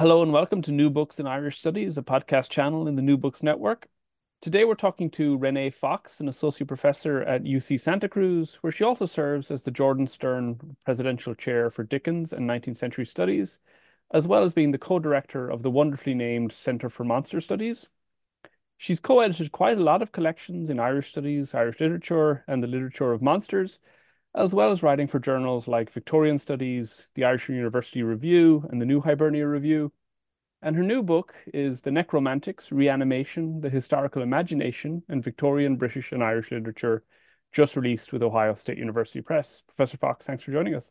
Hello and welcome to New Books in Irish Studies, a podcast channel in the New Books Network. Today we're talking to Renee Fox, an associate professor at UC Santa Cruz, where she also serves as the Jordan Stern Presidential Chair for Dickens and 19th Century Studies, as well as being the co-director of the wonderfully named Centre for Monster Studies. She's co-edited quite a lot of collections in Irish studies, Irish literature, and the literature of monsters, as well as writing for journals like Victorian Studies, the Irish University Review, and the New Hibernia Review. And her new book is The Necromantics Reanimation, the Historical Imagination in Victorian, British, and Irish Literature, just released with Ohio State University Press. Professor Fox, thanks for joining us.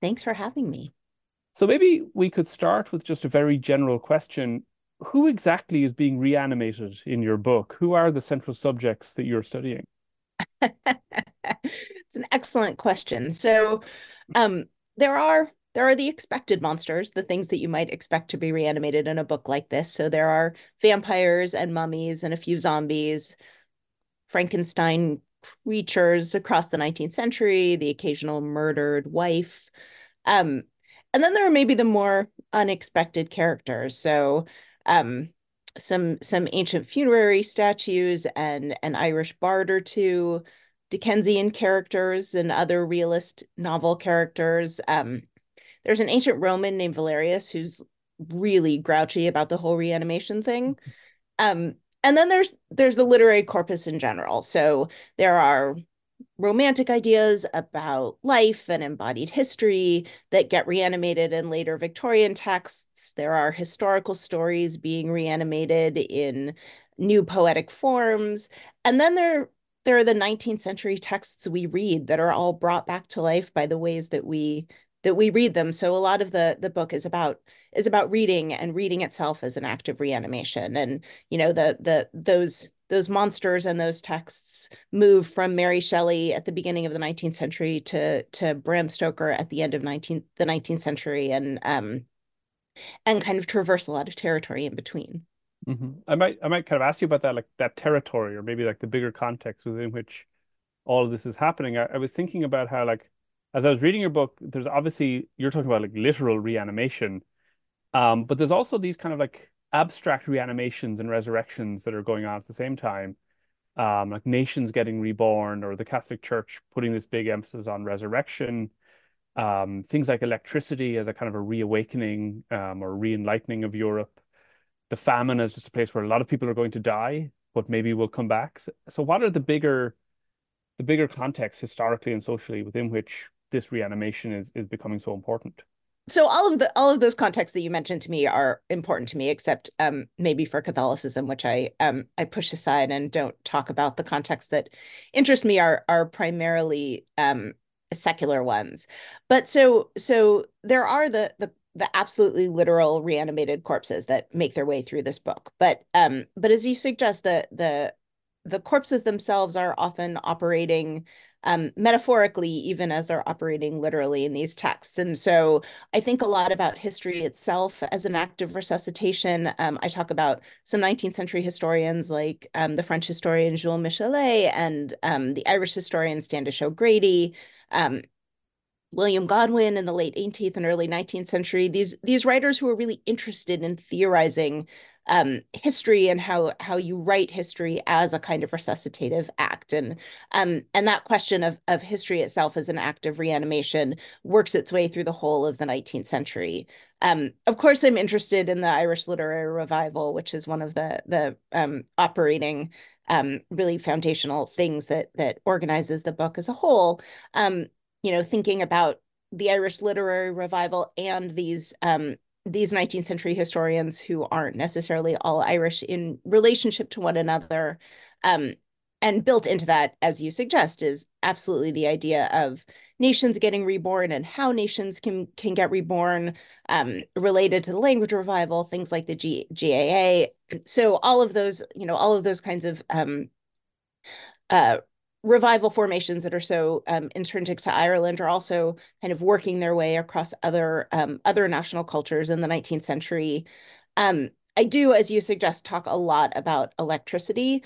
Thanks for having me. So maybe we could start with just a very general question. Who exactly is being reanimated in your book? Who are the central subjects that you're studying? it's an excellent question. So, um, there are there are the expected monsters, the things that you might expect to be reanimated in a book like this. So there are vampires and mummies and a few zombies, Frankenstein creatures across the 19th century, the occasional murdered wife. Um, and then there are maybe the more unexpected characters. So um, some some ancient funerary statues and an Irish bard or two, Dickensian characters and other realist novel characters. Um, there's an ancient Roman named Valerius who's really grouchy about the whole reanimation thing. Um, and then there's there's the literary corpus in general. So there are romantic ideas about life and embodied history that get reanimated in later Victorian texts. There are historical stories being reanimated in new poetic forms. And then there, there are the 19th century texts we read that are all brought back to life by the ways that we that we read them. So a lot of the the book is about is about reading and reading itself as an act of reanimation. And you know, the the those those monsters and those texts move from Mary Shelley at the beginning of the 19th century to to Bram Stoker at the end of 19th the 19th century and um and kind of traverse a lot of territory in between. Mm-hmm. I might I might kind of ask you about that like that territory or maybe like the bigger context within which all of this is happening. I, I was thinking about how like as I was reading your book, there's obviously you're talking about like literal reanimation, um, but there's also these kind of like abstract reanimations and resurrections that are going on at the same time, um, like nations getting reborn or the Catholic Church putting this big emphasis on resurrection, um, things like electricity as a kind of a reawakening um, or re-enlightening of Europe, the famine is just a place where a lot of people are going to die, but maybe will come back. So, so what are the bigger the bigger context historically and socially within which this reanimation is is becoming so important? so all of the all of those contexts that you mentioned to me are important to me except um, maybe for catholicism which i um, i push aside and don't talk about the contexts that interest me are are primarily um, secular ones but so so there are the the the absolutely literal reanimated corpses that make their way through this book but um but as you suggest the the the corpses themselves are often operating um, metaphorically, even as they're operating literally in these texts. And so I think a lot about history itself as an act of resuscitation. Um, I talk about some 19th century historians like um, the French historian Jules Michelet and um, the Irish historian Standish O'Grady. William Godwin in the late 18th and early 19th century, these these writers who were really interested in theorizing um, history and how how you write history as a kind of resuscitative act, and um, and that question of of history itself as an act of reanimation works its way through the whole of the 19th century. Um, of course, I'm interested in the Irish literary revival, which is one of the the um, operating um, really foundational things that that organizes the book as a whole. Um, you know, thinking about the Irish literary revival and these um, these 19th century historians who aren't necessarily all Irish in relationship to one another. Um, and built into that, as you suggest, is absolutely the idea of nations getting reborn and how nations can can get reborn, um, related to the language revival, things like the G, GAA. So all of those, you know, all of those kinds of um, uh, revival formations that are so um, intrinsic to Ireland are also kind of working their way across other um, other national cultures in the 19th century. Um, I do, as you suggest, talk a lot about electricity.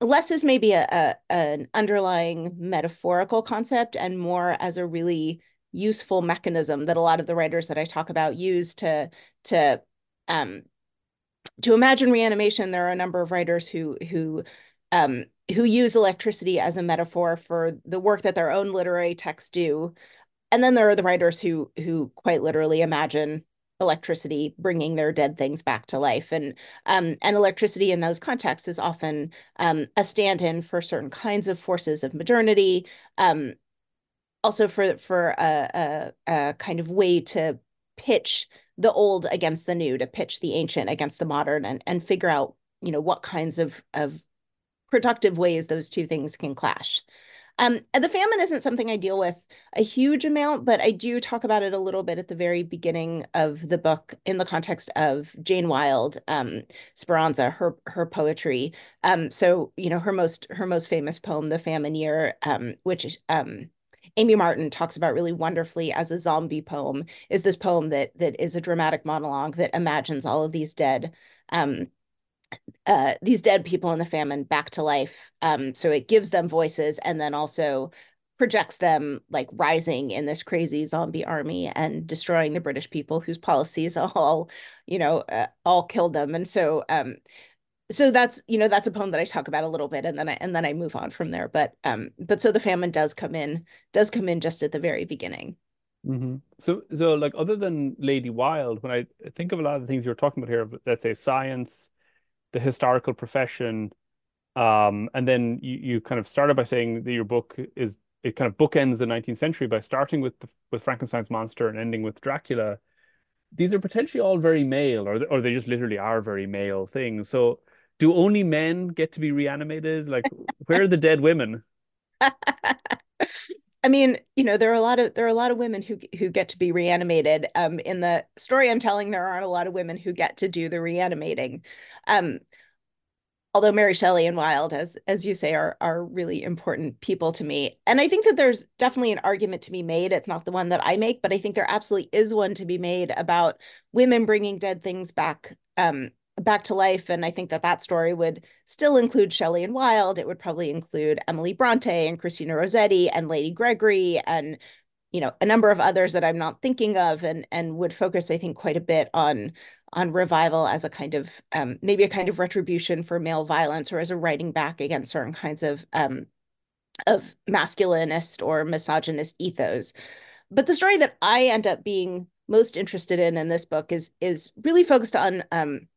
Less is maybe a, a, an underlying metaphorical concept, and more as a really useful mechanism that a lot of the writers that I talk about use to to um, to imagine reanimation. There are a number of writers who who um, who use electricity as a metaphor for the work that their own literary texts do. And then there are the writers who who quite literally imagine electricity bringing their dead things back to life and um, and electricity in those contexts is often um, a stand-in for certain kinds of forces of modernity um, also for for a, a, a, kind of way to pitch the old against the new to pitch the ancient against the modern and and figure out you know what kinds of of productive ways those two things can clash. Um, the famine isn't something I deal with a huge amount, but I do talk about it a little bit at the very beginning of the book in the context of Jane Wilde, um, Speranza, her her poetry. Um, so you know her most her most famous poem, "The Famine Year," um, which um, Amy Martin talks about really wonderfully as a zombie poem, is this poem that that is a dramatic monologue that imagines all of these dead um, uh, these dead people in the famine back to life. Um, so it gives them voices and then also projects them like rising in this crazy zombie army and destroying the British people whose policies all, you know, uh, all killed them. And so, um, so that's you know that's a poem that I talk about a little bit, and then I and then I move on from there. But um, but so the famine does come in does come in just at the very beginning. Mm-hmm. So so like other than Lady Wilde, when I think of a lot of the things you're talking about here, let's say science, the historical profession. Um, and then you, you kind of started by saying that your book is it kind of bookends the 19th century by starting with the, with Frankenstein's monster and ending with Dracula. These are potentially all very male, or or they just literally are very male things. So, do only men get to be reanimated? Like, where are the dead women? I mean, you know, there are a lot of there are a lot of women who who get to be reanimated. Um, in the story I'm telling, there aren't a lot of women who get to do the reanimating. Um, although Mary Shelley and Wilde, as as you say, are are really important people to me. And I think that there's definitely an argument to be made. It's not the one that I make, but I think there absolutely is one to be made about women bringing dead things back um, back to life. And I think that that story would still include Shelley and Wilde. It would probably include Emily Bronte and Christina Rossetti and Lady Gregory and you know a number of others that I'm not thinking of, and and would focus I think quite a bit on on revival as a kind of um, maybe a kind of retribution for male violence or as a writing back against certain kinds of um, of masculinist or misogynist ethos. But the story that I end up being most interested in in this book is is really focused on um,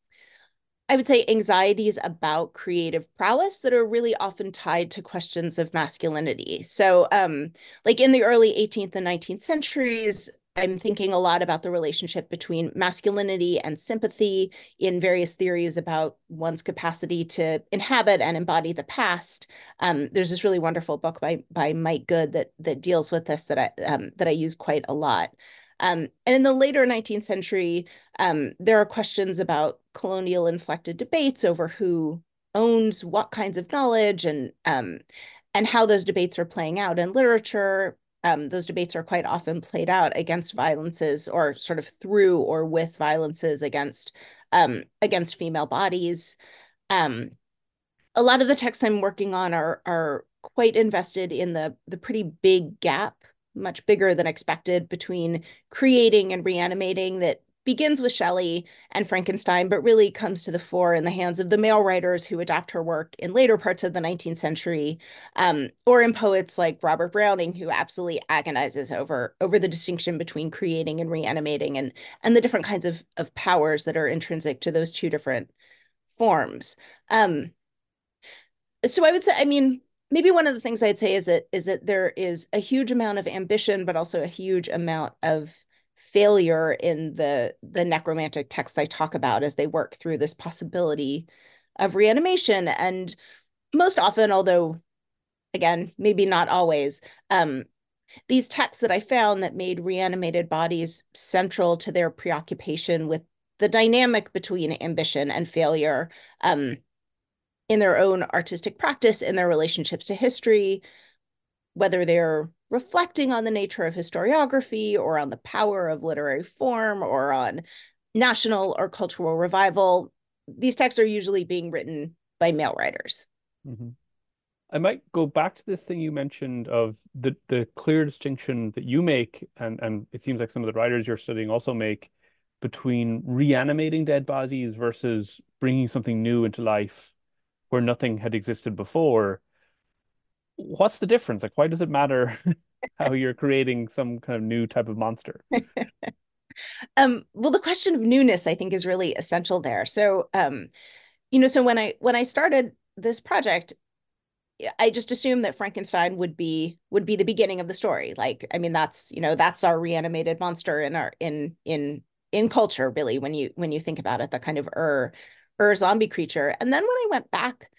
I would say anxieties about creative prowess that are really often tied to questions of masculinity. So, um, like in the early 18th and 19th centuries, I'm thinking a lot about the relationship between masculinity and sympathy in various theories about one's capacity to inhabit and embody the past. Um, there's this really wonderful book by by Mike Goode that that deals with this that I um, that I use quite a lot. Um, and in the later 19th century, um, there are questions about colonial inflected debates over who owns what kinds of knowledge and um, and how those debates are playing out in literature. Um, those debates are quite often played out against violences or sort of through or with violences against um, against female bodies. Um, a lot of the texts I'm working on are are quite invested in the the pretty big gap, much bigger than expected, between creating and reanimating that begins with Shelley and Frankenstein, but really comes to the fore in the hands of the male writers who adapt her work in later parts of the 19th century, um, or in poets like Robert Browning, who absolutely agonizes over over the distinction between creating and reanimating, and and the different kinds of of powers that are intrinsic to those two different forms. Um, so I would say, I mean, maybe one of the things I'd say is that is that there is a huge amount of ambition, but also a huge amount of failure in the the necromantic texts I talk about as they work through this possibility of reanimation. And most often, although again, maybe not always, um, these texts that I found that made reanimated bodies central to their preoccupation with the dynamic between ambition and failure um, in their own artistic practice, in their relationships to history, whether they're reflecting on the nature of historiography or on the power of literary form or on national or cultural revival. These texts are usually being written by male writers. Mm-hmm. I might go back to this thing you mentioned of the the clear distinction that you make, and and it seems like some of the writers you're studying also make between reanimating dead bodies versus bringing something new into life where nothing had existed before what's the difference? Like, why does it matter how you're creating some kind of new type of monster? um, well, the question of newness, I think, is really essential there. So, um, you know, so when I when I started this project, I just assumed that Frankenstein would be would be the beginning of the story. Like, I mean, that's you know, that's our reanimated monster in our in in in culture, really. When you when you think about it, the kind of er er zombie creature. And then when I went back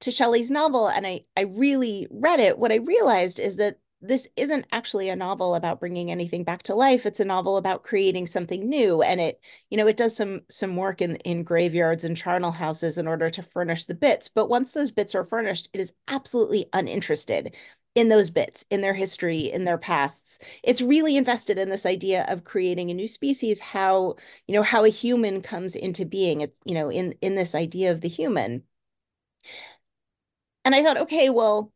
to Shelley's novel and I I really read it, what I realized is that this isn't actually a novel about bringing anything back to life. It's a novel about creating something new and it you know it does some some work in in graveyards and charnel houses in order to furnish the bits. But once those bits are furnished it is absolutely uninterested in those bits in their history in their pasts. It's really invested in this idea of creating a new species how you know how a human comes into being. It's you know in in this idea of the human and I thought, okay, well,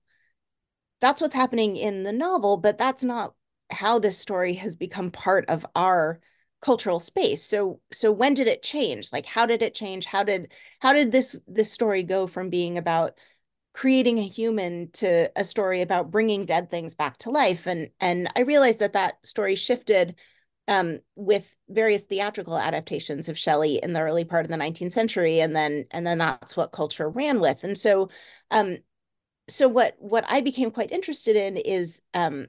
that's what's happening in the novel, but that's not how this story has become part of our cultural space. So so when did it change? Like how did it change? How did how did this this story go from being about creating a human to a story about bringing dead things back to life and and I realized that that story shifted um, with various theatrical adaptations of Shelley in the early part of the 19th century, and then and then that's what culture ran with. And so, um, so what what I became quite interested in is um,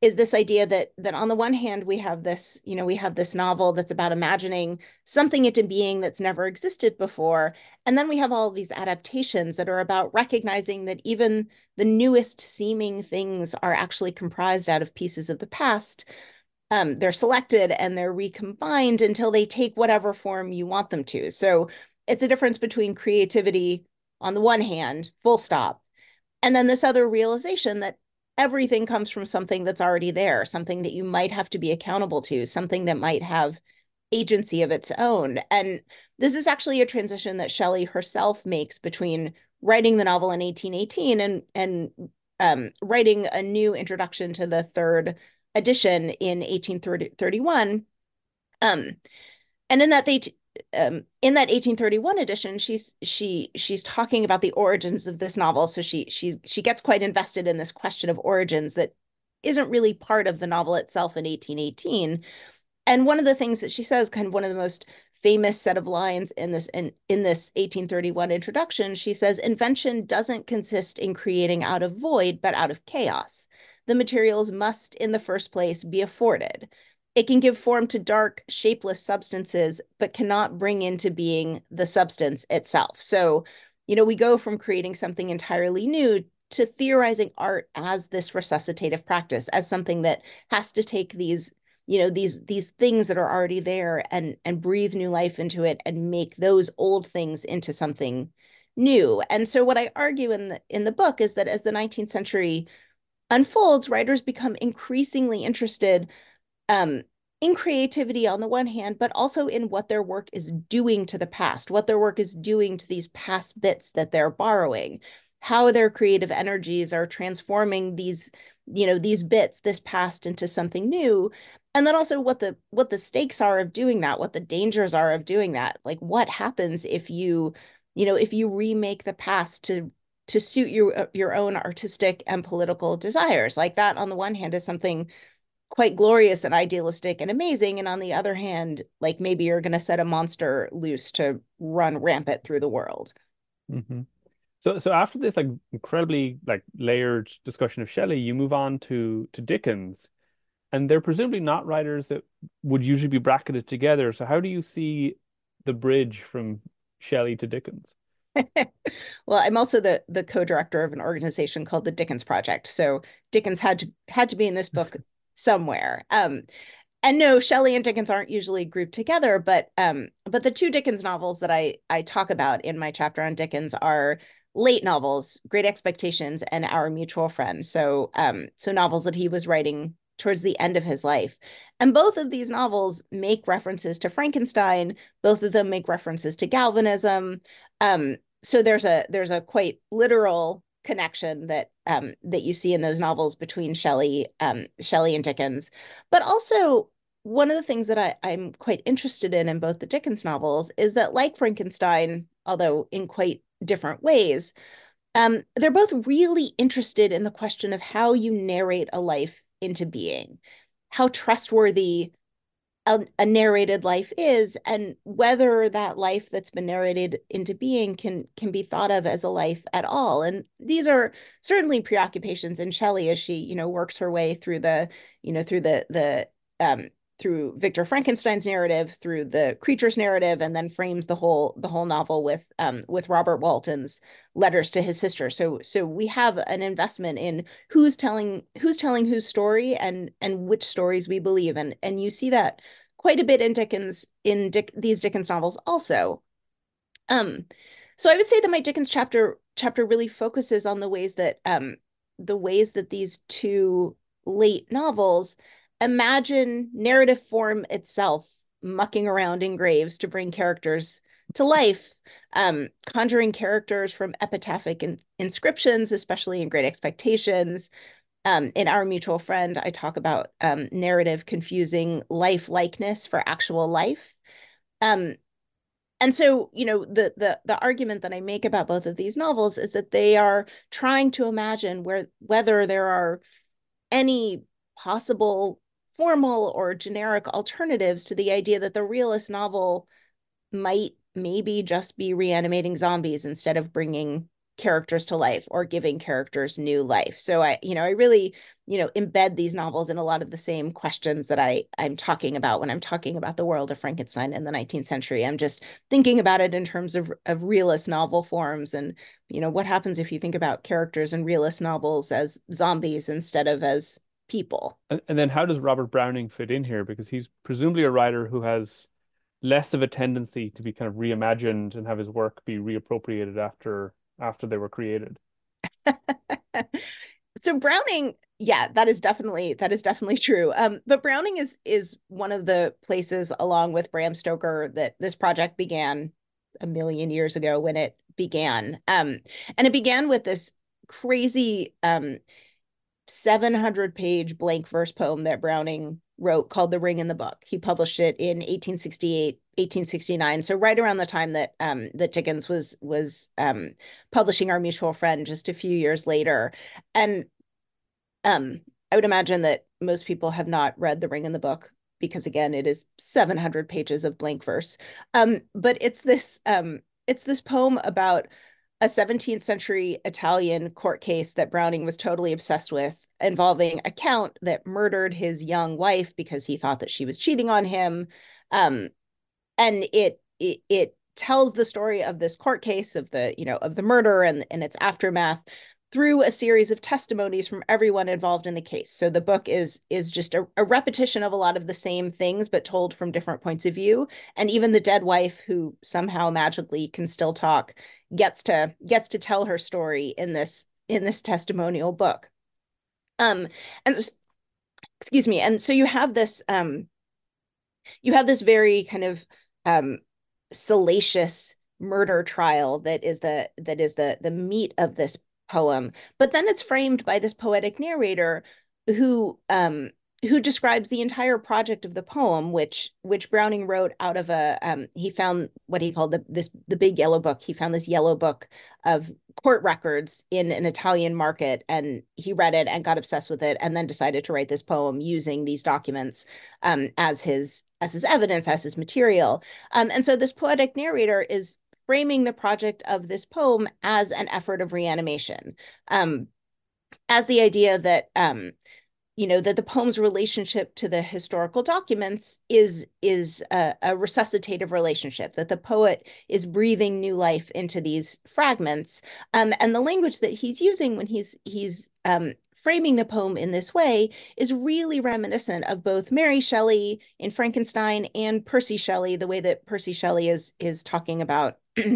is this idea that that on the one hand we have this you know we have this novel that's about imagining something into being that's never existed before, and then we have all these adaptations that are about recognizing that even the newest seeming things are actually comprised out of pieces of the past um, they're selected and they're recombined until they take whatever form you want them to. So it's a difference between creativity on the one hand, full stop, and then this other realization that everything comes from something that's already there, something that you might have to be accountable to, something that might have agency of its own. And this is actually a transition that Shelley herself makes between writing the novel in 1818 and and um, writing a new introduction to the third edition in 1831. Um, and in that they um, in that 1831 edition, she's she she's talking about the origins of this novel. So she she she gets quite invested in this question of origins that isn't really part of the novel itself in 1818. And one of the things that she says, kind of one of the most famous set of lines in this in, in this 1831 introduction, she says, invention doesn't consist in creating out of void, but out of chaos the materials must, in the first place, be afforded. It can give form to dark, shapeless substances, but cannot bring into being the substance itself. So, you know, we go from creating something entirely new to theorizing art as this resuscitative practice, as something that has to take these you know these these things that are already there and and breathe new life into it and make those old things into something new. And so what I argue in the in the book is that as the 19th century unfolds, writers become increasingly interested um, in creativity on the one hand, but also in what their work is doing to the past, what their work is doing to these past bits that they're borrowing, how their creative energies are transforming these, you know, these bits, this past into something new. And then also what the what the stakes are of doing that, what the dangers are of doing that. Like what happens if you, you know, if you remake the past to to suit your your own artistic and political desires. Like that on the one hand is something quite glorious and idealistic and amazing and on the other hand like maybe you're going to set a monster loose to run rampant through the world. Mm-hmm. so so after this like incredibly like layered discussion of shelley you move on to to dickens and they're presumably not writers that would usually be bracketed together. So how do you see the bridge from shelley to dickens? Well i'm also the the co-director of an organization called the dickens project. So dickens had to had to be in this book somewhere. Um, and no, Shelley and Dickens aren't usually grouped together, but um, but the two Dickens novels that I I talk about in my chapter on Dickens are late novels, Great Expectations and Our Mutual Friend. So um, so novels that he was writing towards the end of his life. And both of these novels make references to Frankenstein. Both of them make references to Galvanism. Um, so there's a there's a quite literal connection that um, that you see in those novels between Shelley, um, Shelley and Dickens, but also one of the things that I, I'm quite interested in in both the Dickens novels is that, like Frankenstein, although in quite different ways, um, they're both really interested in the question of how you narrate a life into being, how trustworthy a, a, narrated life is and whether that life that's been narrated into being can can be thought of as a life at all. And these are certainly preoccupations in shelley as she you know works her way through the you know through the the um through Victor Frankenstein's narrative, through the creature's narrative, and then frames the whole the whole novel with um, with Robert Walton's letters to his sister. So so we have an investment in who's telling who's telling whose story and and which stories we believe, and and you see that quite a bit in Dickens in Dick, these Dickens novels also. Um, so I would say that my Dickens chapter chapter really focuses on the ways that um the ways that these two late novels imagine narrative form itself mucking around in graves to bring characters to life, um, conjuring characters from epitaphic in- inscriptions, especially in Great Expectations. Um, in Our Mutual Friend, I talk about um, narrative confusing life likeness for actual life. Um, and so, you know, the the the argument that I make about both of these novels is that they are trying to imagine where whether there are any possible formal or generic alternatives to the idea that the realist novel might maybe just be reanimating zombies instead of bringing characters to life or giving characters new life. So I, you know, I really, you know, embed these novels in a lot of the same questions that I I'm talking about when I'm talking about the world of Frankenstein in the 19th century. I'm just thinking about it in terms of of realist novel forms and, you know, what happens if you think about characters in realist novels as zombies instead of as people. And, and then how does Robert Browning fit in here? Because he's presumably a writer who has less of a tendency to be kind of reimagined and have his work be reappropriated after after they were created. so Browning, yeah, that is definitely that is definitely true. Um, but Browning is is one of the places, along with Bram Stoker, that this project began a million years ago when it began. Um, and it began with this crazy um 700 page blank verse poem that Browning wrote called The Ring and the Book. He published it in 1868, 1869. So right around the time that um that Dickens was was um publishing Our Mutual Friend just a few years later. And um I would imagine that most people have not read The Ring and the Book because again it is 700 pages of blank verse. Um but it's this um it's this poem about a 17th century Italian court case that Browning was totally obsessed with, involving a count that murdered his young wife because he thought that she was cheating on him. Um, and it, it it tells the story of this court case of the you know of the murder and and its aftermath through a series of testimonies from everyone involved in the case. So the book is is just a, a, repetition of a lot of the same things, but told from different points of view. And even the dead wife, who somehow magically can still talk, gets to gets to tell her story in this in this testimonial book. Um, and excuse me, and so you have this um, you have this very kind of um, salacious murder trial that is the that is the the meat of this poem, but then it's framed by this poetic narrator who um who describes the entire project of the poem, which which Browning wrote out of a um, he found what he called the this the big yellow book. He found this yellow book of court records in an Italian market, and he read it and got obsessed with it, and then decided to write this poem using these documents um, as his as his evidence, as his material. Um, and so this poetic narrator is framing the project of this poem as an effort of reanimation, um, as the idea that um, you know that the poem's relationship to the historical documents is is a, a, resuscitative relationship that the poet is breathing new life into these fragments. Um, and the language that he's using when he's he's um, framing the poem in this way is really reminiscent of both Mary Shelley in Frankenstein and Percy Shelley the way that Percy Shelley is is talking about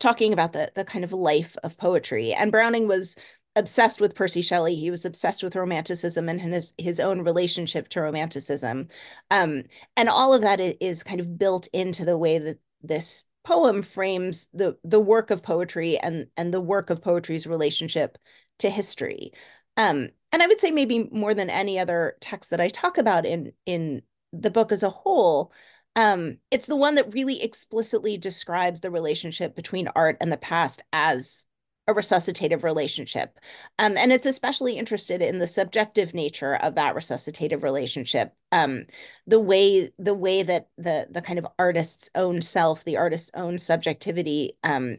talking about the the kind of life of poetry. And Browning was obsessed with Percy Shelley. He was obsessed with romanticism and his his own relationship to romanticism, um, and all of that is kind of built into the way that this poem frames the the work of poetry and and the work of poetry's relationship to history. Um, and I would say maybe more than any other text that I talk about in in the book as a whole, um, it's the one that really explicitly describes the relationship between art and the past as a resuscitative relationship. Um, and it's especially interested in the subjective nature of that resuscitative relationship. Um, the way the way that the the kind of artist's own self, the artist's own subjectivity um,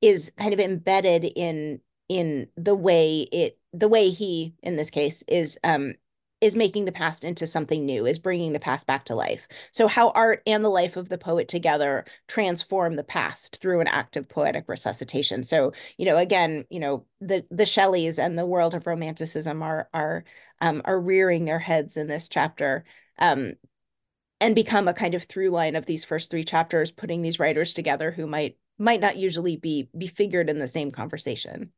is kind of embedded in in the way it the way he in this case is um is making the past into something new, is bringing the past back to life. So, how art and the life of the poet together transform the past through an act of poetic resuscitation. So, you know, again, you know, the the Shelleys and the world of romanticism are are um, are rearing their heads in this chapter. Um, and become a kind of through line of these first three chapters, putting these writers together who might might not usually be be figured in the same conversation.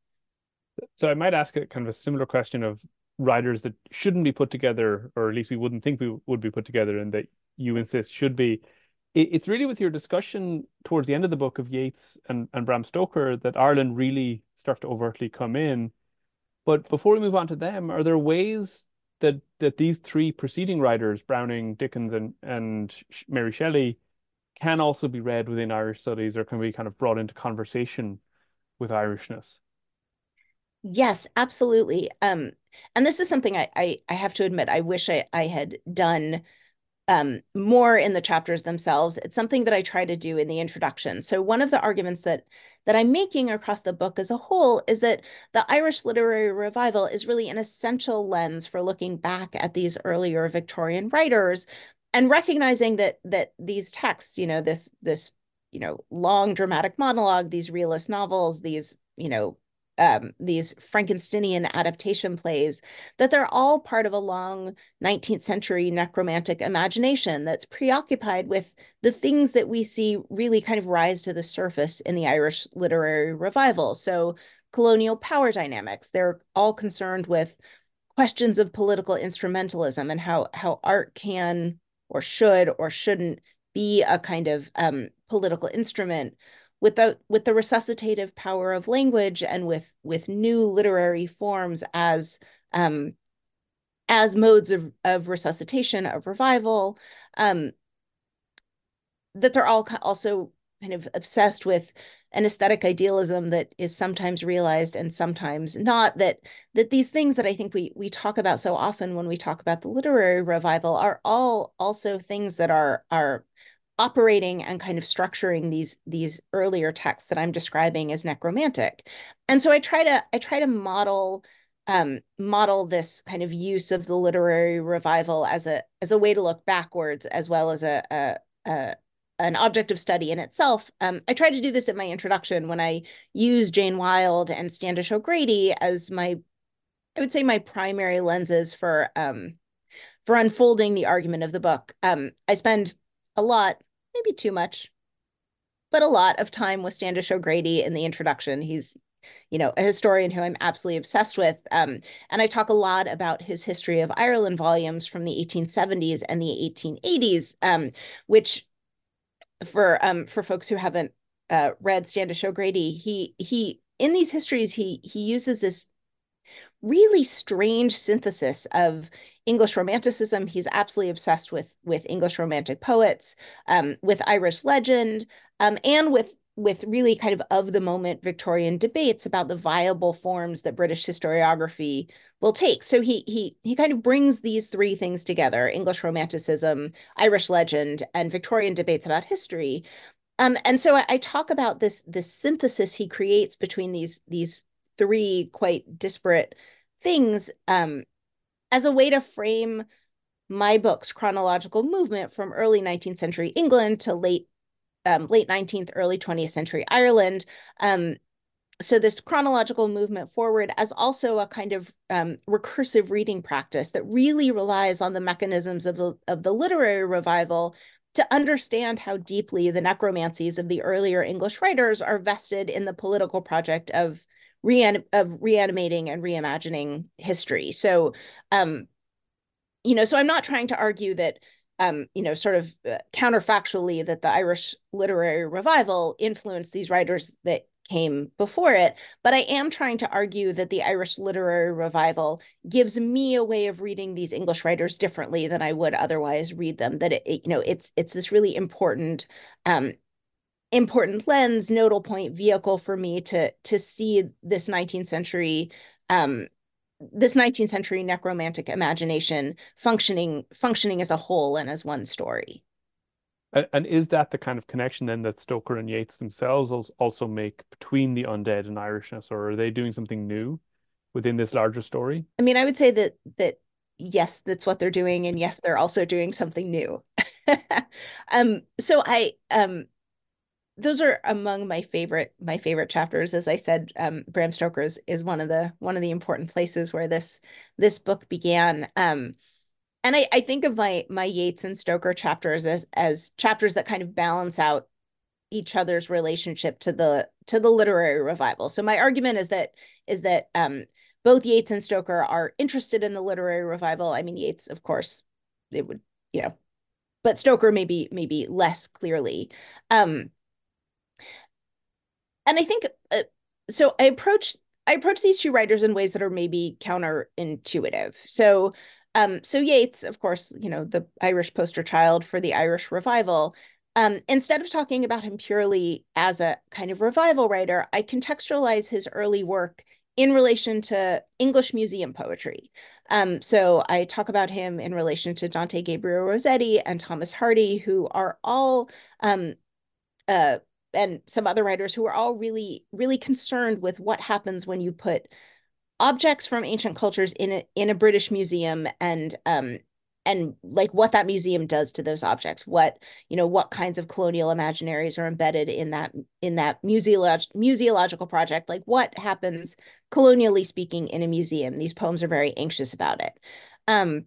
So I might ask a kind of a similar question of writers that shouldn't be put together, or at least we wouldn't think we would be put together, and that you insist should be. It's really with your discussion towards the end of the book of Yeats and, and Bram Stoker that Ireland really starts to overtly come in. But before we move on to them, are there ways that that these three preceding writers, Browning, Dickens, and and Mary Shelley, can also be read within Irish studies, or can be kind of brought into conversation with Irishness? Yes, absolutely. Um, and this is something I, I, I have to admit, I wish I, I had done um, more in the chapters themselves. It's something that I try to do in the introduction. So one of the arguments that that I'm making across the book as a whole is that the Irish literary revival is really an essential lens for looking back at these earlier Victorian writers and recognizing that that these texts, you know, this this you know long dramatic monologue, these realist novels, these you know um, these Frankensteinian adaptation plays, that they're all part of a long 19th century necromantic imagination that's preoccupied with the things that we see really kind of rise to the surface in the Irish literary revival. So, colonial power dynamics, they're all concerned with questions of political instrumentalism and how, how art can or should or shouldn't be a kind of um, political instrument with the with the resuscitative power of language and with with new literary forms as um, as modes of, of resuscitation of revival um, that they're all also kind of obsessed with an aesthetic idealism that is sometimes realized and sometimes not that that these things that i think we we talk about so often when we talk about the literary revival are all also things that are are operating and kind of structuring these these earlier texts that I'm describing as necromantic. And so I try to I try to model um, model this kind of use of the literary revival as a as a way to look backwards as well as a, a, a an object of study in itself. Um, I tried to do this in my introduction when I use Jane Wilde and Standish O'Grady as my, I would say my primary lenses for um, for unfolding the argument of the book. Um, I spend a lot maybe too much but a lot of time with Standish O'Grady in the introduction. He's you know, a historian who I'm absolutely obsessed with. Um, and I talk a lot about his history of Ireland volumes from the 1870s and the 1880s, um, which for um, for folks who haven't uh, read Standish O'Grady, he he in these histories he he uses this really strange synthesis of English Romanticism. He's absolutely obsessed with with English Romantic poets, um, with Irish legend, um, and with with really kind of of the moment Victorian debates about the viable forms that British historiography will take. So he he he kind of brings these three things together: English Romanticism, Irish legend, and Victorian debates about history. Um, and so I, I talk about this this synthesis he creates between these these three quite disparate things um, as a way to frame my book's chronological movement from early 19th century England to late um, late 19th, early 20th century Ireland. Um, so this chronological movement forward as also a kind of um, recursive reading practice that really relies on the mechanisms of the of the literary revival to understand how deeply the necromancies of the earlier English writers are vested in the political project of of reanimating and reimagining history. So, um, you know, so I'm not trying to argue that um, you know, sort of uh, counterfactually that the Irish literary revival influenced these writers that came before it. But I am trying to argue that the Irish literary revival gives me a way of reading these English writers differently than I would otherwise read them. That it, it you know, it's it's this really important um, important lens, nodal point vehicle for me to to see this 19th century um, this 19th century necromantic imagination functioning functioning as a whole and as one story. And, and is that the kind of connection then that Stoker and Yeats themselves also make between the undead and Irishness, or are they doing something new within this larger story? I mean, I would say that that yes, that's what they're doing, and yes, they're also doing something new. um, so I um those are among my favorite my favorite chapters. As i said um, bram stoker's is one of the one of the important places where this this book began. Um, and I, I think of my my yeats and stoker chapters as as chapters that kind of balance out each other's relationship to the to the literary revival. So my argument is that is that um, both yeats and stoker are interested in the literary revival. I mean yeats of course it would you know but stoker maybe maybe less clearly. Um and I think uh, so. I approach I approach these two writers in ways that are maybe counterintuitive. So, um, so Yeats, of course, you know, the Irish poster child for the Irish revival. Um, instead of talking about him purely as a kind of revival writer, I contextualize his early work in relation to English museum poetry. Um, so I talk about him in relation to Dante Gabriel Rossetti and Thomas Hardy, who are all um, uh, and some other writers who are all really really concerned with what happens when you put objects from ancient cultures in a in a British museum and um and like what that museum does to those objects what you know what kinds of colonial imaginaries are embedded in that in that museolog- museological project like what happens colonially speaking in a museum? These poems are very anxious about it. Um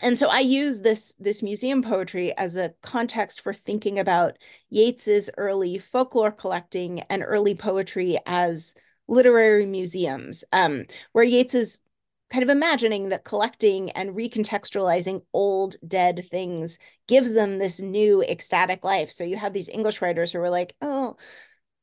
and so I use this this museum poetry as a context for thinking about Yeats's early folklore collecting and early poetry as literary museums, um, where Yeats is kind of imagining that collecting and recontextualizing old dead things gives them this new ecstatic life. So you have these English writers who are like, oh,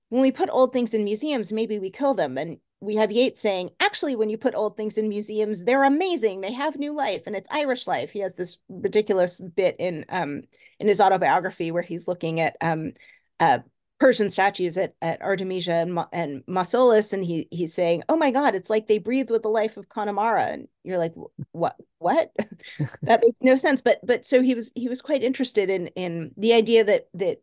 when we put old things in museums, maybe we kill them. And we have Yeats saying, actually, when you put old things in museums, they're amazing. They have new life, and it's Irish life. He has this ridiculous bit in um in his autobiography where he's looking at um uh Persian statues at, at Artemisia and, and Mausolus, and he he's saying, "Oh my God, it's like they breathe with the life of Connemara." And you're like, "What? What? that makes no sense." But but so he was he was quite interested in in the idea that that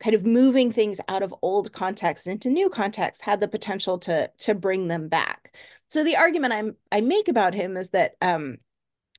kind of moving things out of old contexts into new contexts had the potential to to bring them back. So the argument I'm I make about him is that um,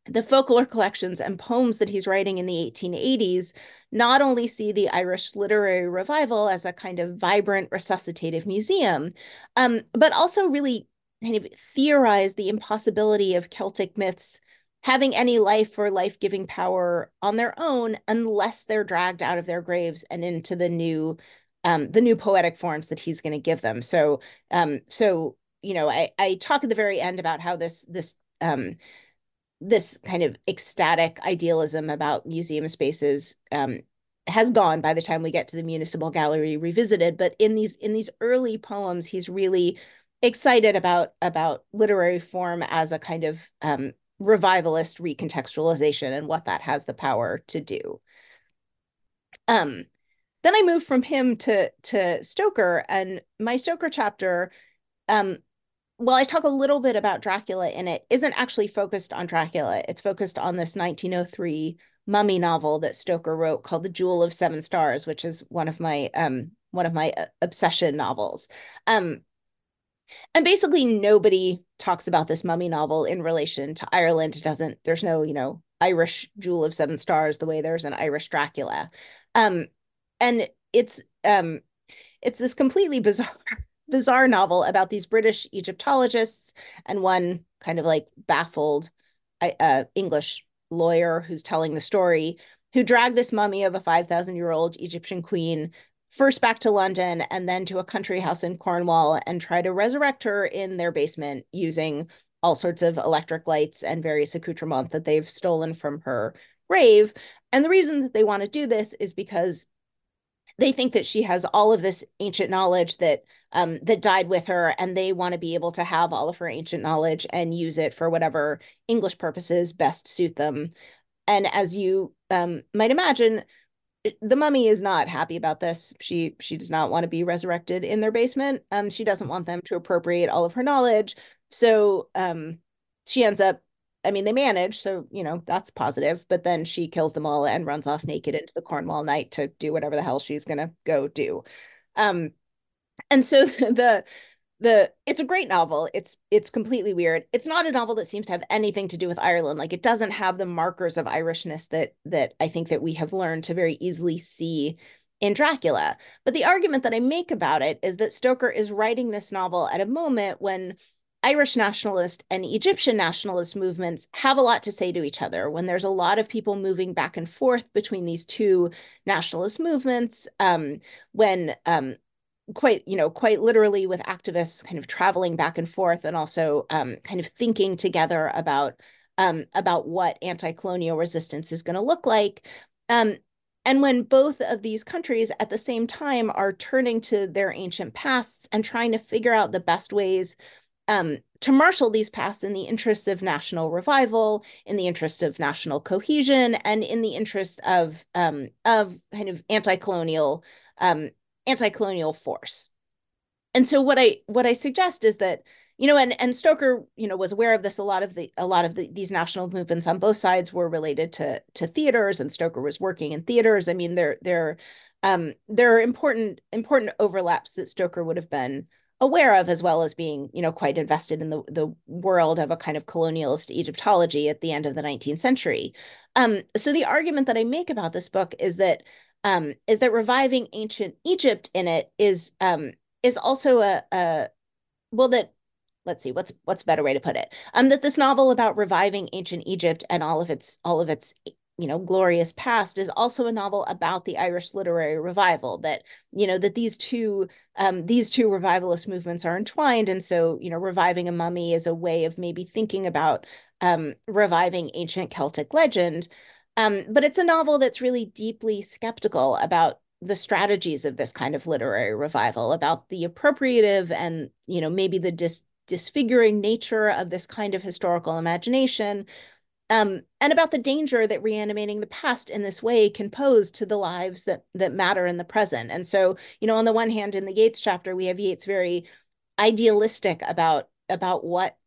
the folklore collections and poems that he's writing in the 1880s not only see the Irish literary revival as a kind of vibrant resuscitative museum, um, but also really kind of theorize the impossibility of Celtic myths having any life or life-giving power on their own unless they're dragged out of their graves and into the new um, the new poetic forms that he's going to give them. So um, so you know, I I talk at the very end about how this this um, this kind of ecstatic idealism about museum spaces um, has gone by the time we get to the municipal gallery revisited but in these in these early poems he's really excited about about literary form as a kind of um, revivalist recontextualization and what that has the power to do um then i moved from him to to stoker and my stoker chapter um well, I talk a little bit about Dracula in it, isn't actually focused on Dracula. It's focused on this 1903 mummy novel that Stoker wrote called The Jewel of Seven Stars, which is one of my um one of my uh, obsession novels. Um and basically nobody talks about this mummy novel in relation to Ireland. It doesn't there's no, you know, Irish Jewel of Seven Stars the way there's an Irish Dracula. Um and it's um it's this completely bizarre bizarre novel about these British Egyptologists and one kind of like baffled uh, English lawyer who's telling the story, who dragged this mummy of a 5,000 year old Egyptian queen first back to London and then to a country house in Cornwall and try to resurrect her in their basement using all sorts of electric lights and various accoutrements that they've stolen from her grave. And the reason that they want to do this is because they think that she has all of this ancient knowledge that um, that died with her, and they want to be able to have all of her ancient knowledge and use it for whatever English purposes best suit them. And as you um, might imagine, the mummy is not happy about this. She she does not want to be resurrected in their basement. Um, she doesn't want them to appropriate all of her knowledge. So um, she ends up I mean, they manage, so you know that's positive. But then she kills them all and runs off naked into the Cornwall night to do whatever the hell she's gonna go do. Um, and so the the it's a great novel. It's it's completely weird. It's not a novel that seems to have anything to do with Ireland. Like it doesn't have the markers of Irishness that that I think that we have learned to very easily see in Dracula. But the argument that I make about it is that Stoker is writing this novel at a moment when Irish nationalist and Egyptian nationalist movements have a lot to say to each other when there's a lot of people moving back and forth between these two nationalist movements. Um, when um, quite, you know, quite literally with activists kind of traveling back and forth and also um, kind of thinking together about um, about what anti-colonial resistance is going to look like. Um, and when both of these countries at the same time are turning to their ancient pasts and trying to figure out the best ways um, to marshal these pasts in the interest of national revival, in the interest of national cohesion, and in the interest of um, of kind of anti-colonial um, anti-colonial force. And so what I what I suggest is that you know, and and Stoker, you know, was aware of this. A lot of the a lot of the, these national movements on both sides were related to to theaters, and Stoker was working in theaters. I mean, there there um, there are important important overlaps that Stoker would have been aware of as well as being you know quite invested in the, the world of a kind of colonialist egyptology at the end of the 19th century um, so the argument that i make about this book is that um, is that reviving ancient egypt in it is um, is also a, a well that let's see what's what's a better way to put it? Um that this novel about reviving ancient egypt and all of its all of its you know glorious past is also a novel about the irish literary revival that you know that these two um, these two revivalist movements are entwined. And so you know reviving a mummy is a way of maybe thinking about um, reviving ancient celtic legend um, but it's a novel that's really deeply skeptical about the strategies of this kind of literary revival about the appropriative and you know maybe the dis- disfiguring nature of this kind of historical imagination um, and about the danger that reanimating the past in this way can pose to the lives that that matter in the present. And so, you know, on the one hand, in the Yeats chapter, we have Yeats very idealistic about about what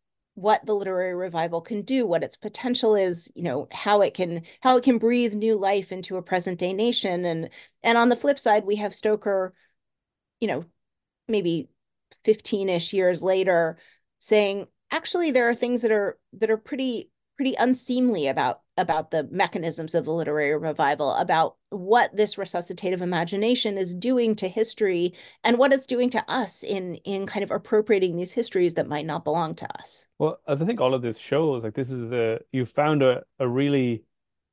what the literary revival can do, what its potential is, you know, how it can how it can breathe new life into a present day nation. And and on the flip side, we have Stoker, you know, maybe 15-ish years later saying, actually, there are things that are that are pretty pretty unseemly about about the mechanisms of the literary revival, about what this resuscitative imagination is doing to history and what it's doing to us in in kind of appropriating these histories that might not belong to us. Well, as I think all of this shows, like this is a you found a, a really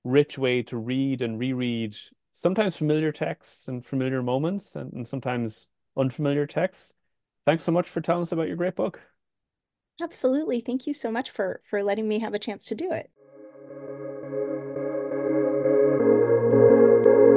rich way to read and reread sometimes familiar texts and familiar moments and, and sometimes unfamiliar texts. Thanks so much for telling us about your great book. Absolutely. Thank you so much for for letting me have a chance to do it. Thank you.